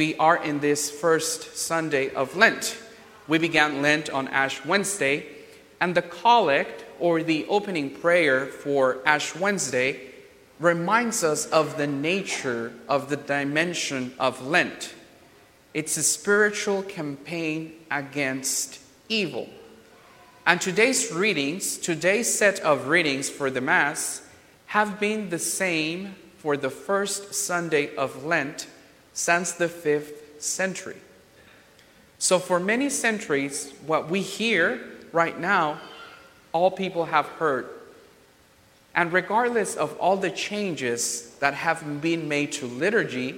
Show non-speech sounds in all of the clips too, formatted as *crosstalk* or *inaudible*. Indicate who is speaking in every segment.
Speaker 1: we are in this first Sunday of Lent. We began Lent on Ash Wednesday, and the collect or the opening prayer for Ash Wednesday reminds us of the nature of the dimension of Lent. It's a spiritual campaign against evil. And today's readings, today's set of readings for the Mass, have been the same for the first Sunday of Lent since the 5th century. So, for many centuries, what we hear right now, all people have heard. And regardless of all the changes that have been made to liturgy,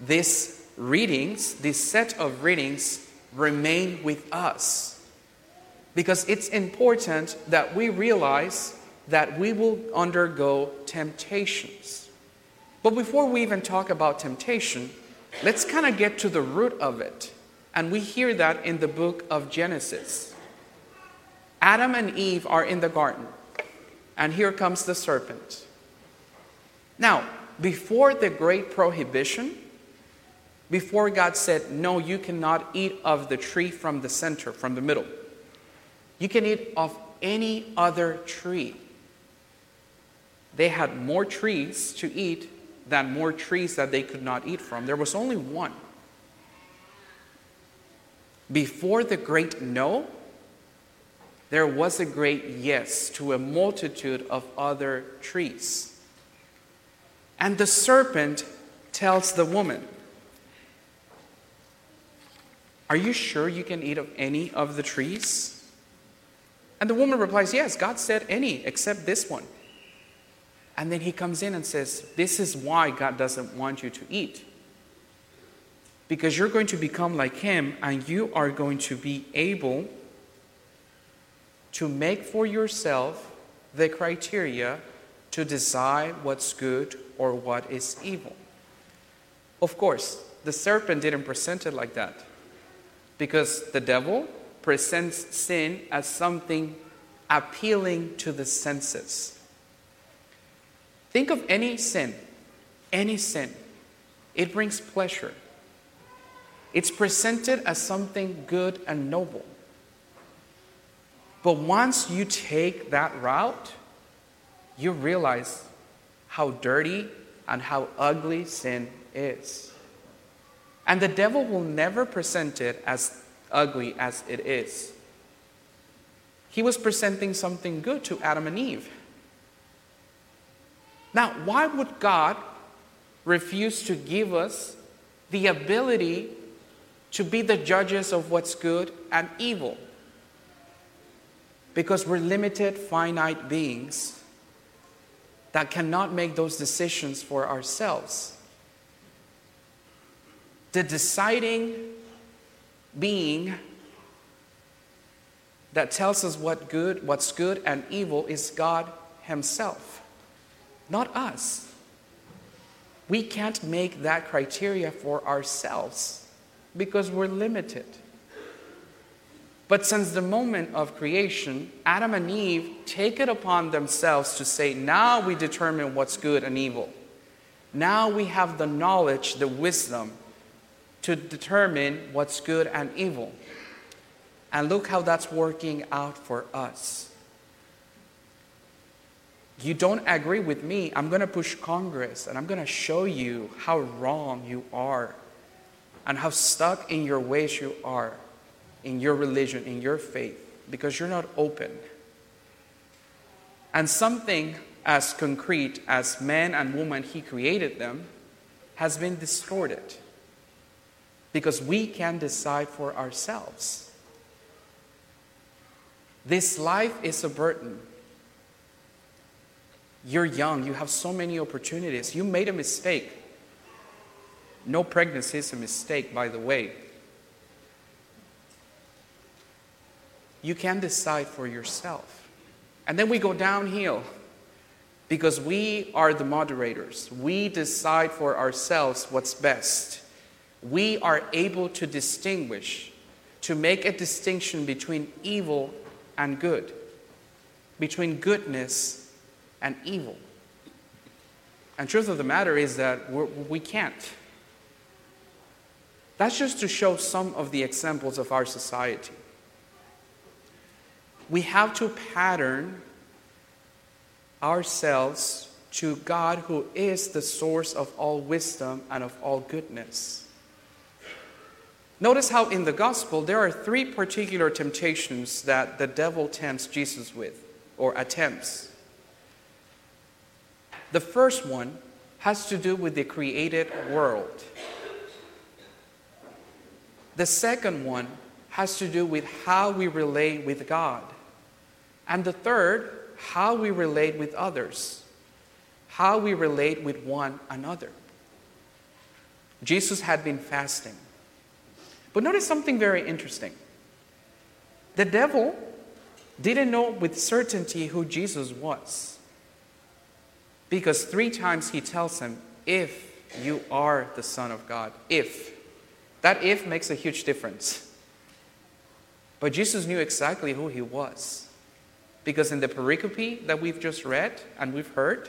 Speaker 1: these readings, this set of readings, remain with us. Because it's important that we realize that we will undergo temptations. But before we even talk about temptation, let's kind of get to the root of it. And we hear that in the book of Genesis. Adam and Eve are in the garden, and here comes the serpent. Now, before the great prohibition, before God said, No, you cannot eat of the tree from the center, from the middle, you can eat of any other tree. They had more trees to eat than more trees that they could not eat from. There was only one. Before the great no, there was a great yes to a multitude of other trees. And the serpent tells the woman, Are you sure you can eat of any of the trees? And the woman replies, Yes, God said any except this one. And then he comes in and says, This is why God doesn't want you to eat. Because you're going to become like him and you are going to be able to make for yourself the criteria to decide what's good or what is evil. Of course, the serpent didn't present it like that because the devil presents sin as something appealing to the senses. Think of any sin, any sin. It brings pleasure. It's presented as something good and noble. But once you take that route, you realize how dirty and how ugly sin is. And the devil will never present it as ugly as it is. He was presenting something good to Adam and Eve. Now, why would God refuse to give us the ability to be the judges of what's good and evil? Because we're limited, finite beings that cannot make those decisions for ourselves. The deciding being that tells us what good, what's good and evil is God Himself not us. We can't make that criteria for ourselves because we're limited. But since the moment of creation, Adam and Eve take it upon themselves to say, now we determine what's good and evil. Now we have the knowledge, the wisdom to determine what's good and evil. And look how that's working out for us you don't agree with me, I'm going to push Congress and I'm going to show you how wrong you are and how stuck in your ways you are in your religion, in your faith, because you're not open. And something as concrete as man and woman, He created them, has been distorted because we can decide for ourselves. This life is a burden. You're young, you have so many opportunities. You made a mistake. No pregnancy is a mistake, by the way. You can decide for yourself. And then we go downhill because we are the moderators. We decide for ourselves what's best. We are able to distinguish, to make a distinction between evil and good, between goodness and evil. And truth of the matter is that we're, we can not That's just to show some of the examples of our society. We have to pattern ourselves to God, who is the source of all wisdom and of all goodness. Notice how in the gospel there are three particular temptations that the devil tempts Jesus with, or attempts. The first one has to do with the created world. The second one has to do with how we relate with God. And the third, how we relate with others how we relate with one another. Jesus had been fasting. But notice something very interesting. The devil didn't know with certainty who Jesus was. Because three times he tells him, If you are the Son of God, if. That if makes a huge difference. But Jesus knew exactly who he was. Because in the pericope that we've just read and we've heard,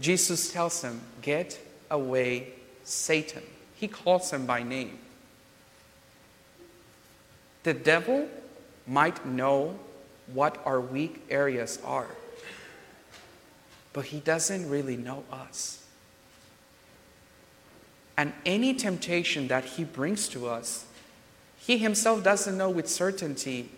Speaker 1: Jesus tells him, Get away, Satan. He calls him by name. The devil might know what our weak areas are, but he doesn't really know us. And any temptation that he brings to us, he himself doesn't know with certainty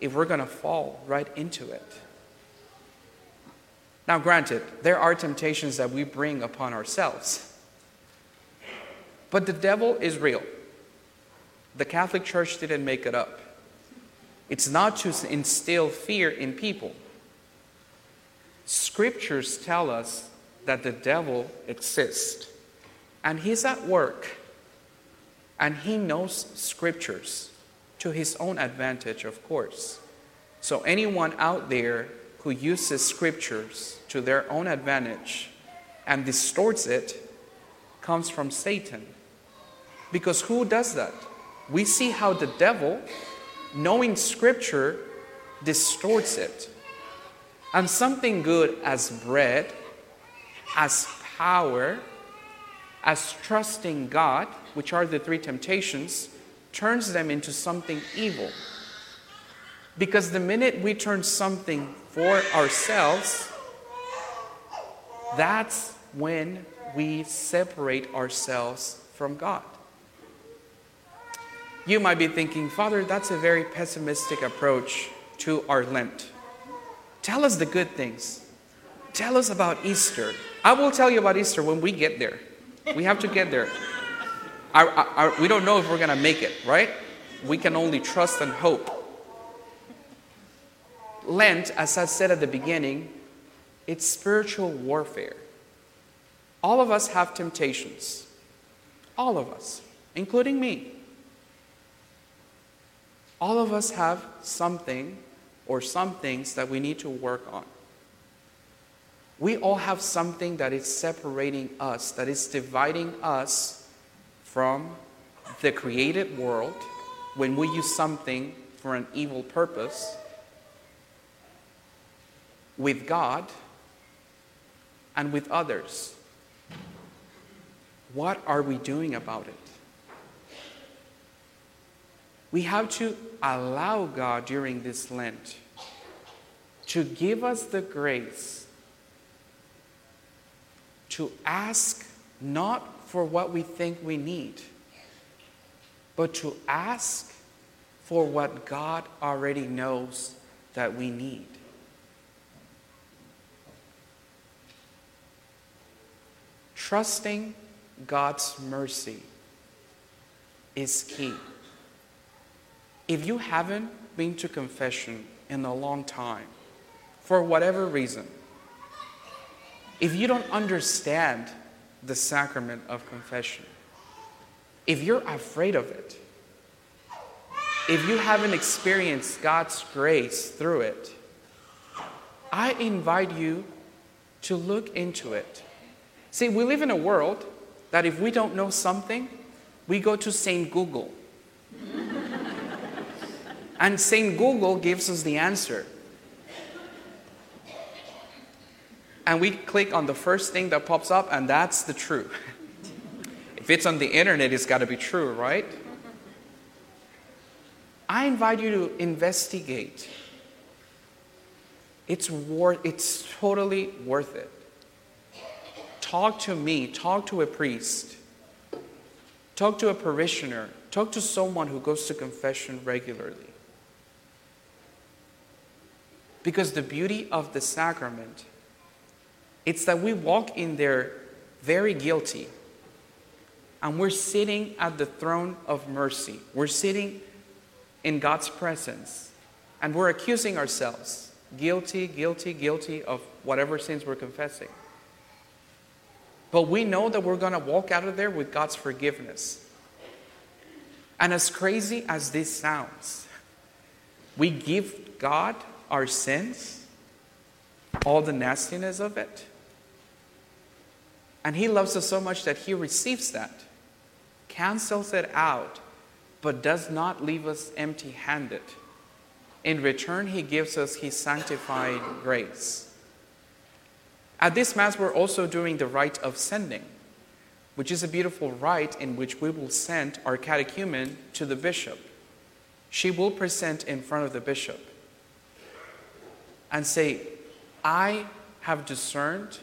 Speaker 1: if we're going to fall right into it. Now, granted, there are temptations that we bring upon ourselves. But the devil is real. The Catholic Church didn't make it up. It's not to instill fear in people. Scriptures tell us that the devil exists and he's at work and he knows scriptures to his own advantage, of course. So, anyone out there who uses scriptures to their own advantage and distorts it comes from Satan. Because who does that? We see how the devil, knowing scripture, distorts it. And something good as bread, as power, as trusting God, which are the three temptations, turns them into something evil. Because the minute we turn something for ourselves, that's when we separate ourselves from God. You might be thinking, Father, that's a very pessimistic approach to our Lent. Tell us the good things. Tell us about Easter. I will tell you about Easter when we get there. We have to get there. I, I, I, we don't know if we're going to make it, right? We can only trust and hope. Lent, as I said at the beginning, it's spiritual warfare. All of us have temptations. All of us, including me. All of us have something or some things that we need to work on. We all have something that is separating us, that is dividing us from the created world when we use something for an evil purpose with God and with others. What are we doing about it? We have to allow God during this Lent to give us the grace to ask not for what we think we need, but to ask for what God already knows that we need. Trusting God's mercy is key. If you haven't been to confession in a long time, for whatever reason, if you don't understand the sacrament of confession, if you're afraid of it, if you haven't experienced God's grace through it, I invite you to look into it. See, we live in a world that if we don't know something, we go to St. Google. And St. Google gives us the answer. And we click on the first thing that pops up, and that's the truth. *laughs* If it's on the internet, it's got to be true, right? I invite you to investigate. It's, worth, it's totally worth it. Talk to me, talk to a priest, talk to a parishioner, talk to someone who goes to confession regularly. Because the beauty of the sacrament, it's that we walk in there very guilty. And we're sitting at the throne of mercy. We're sitting in God's presence. And we're accusing ourselves guilty, guilty, guilty of whatever sins we're confessing. But we know that we're going to walk out of there with God's forgiveness. And as crazy as this sounds, we give God our sins, all the nastiness of it. And He loves us so much that He receives that, cancels it out, but does not leave us empty handed. In return, He gives us His sanctified grace. At this Mass, we're also doing the rite of sending, which is a beautiful rite in which we will send our catechumen to the bishop. She will present in front of the bishop and say, I have discerned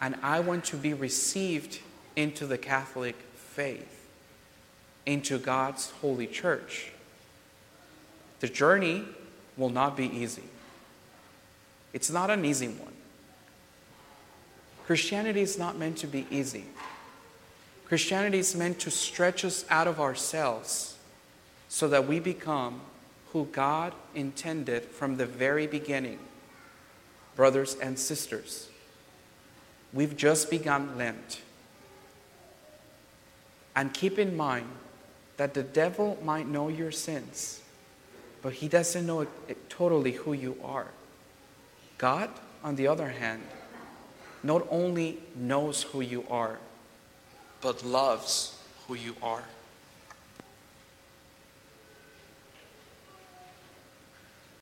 Speaker 1: and I want to be received into the Catholic faith, into God's holy church. The journey will not be easy. It's not an easy one. Christianity is not meant to be easy. Christianity is meant to stretch us out of ourselves so that we become who God intended from the very beginning. Brothers and sisters, we've just begun Lent. And keep in mind that the devil might know your sins, but he doesn't know it totally who you are. God, on the other hand, not only knows who you are, but loves who you are.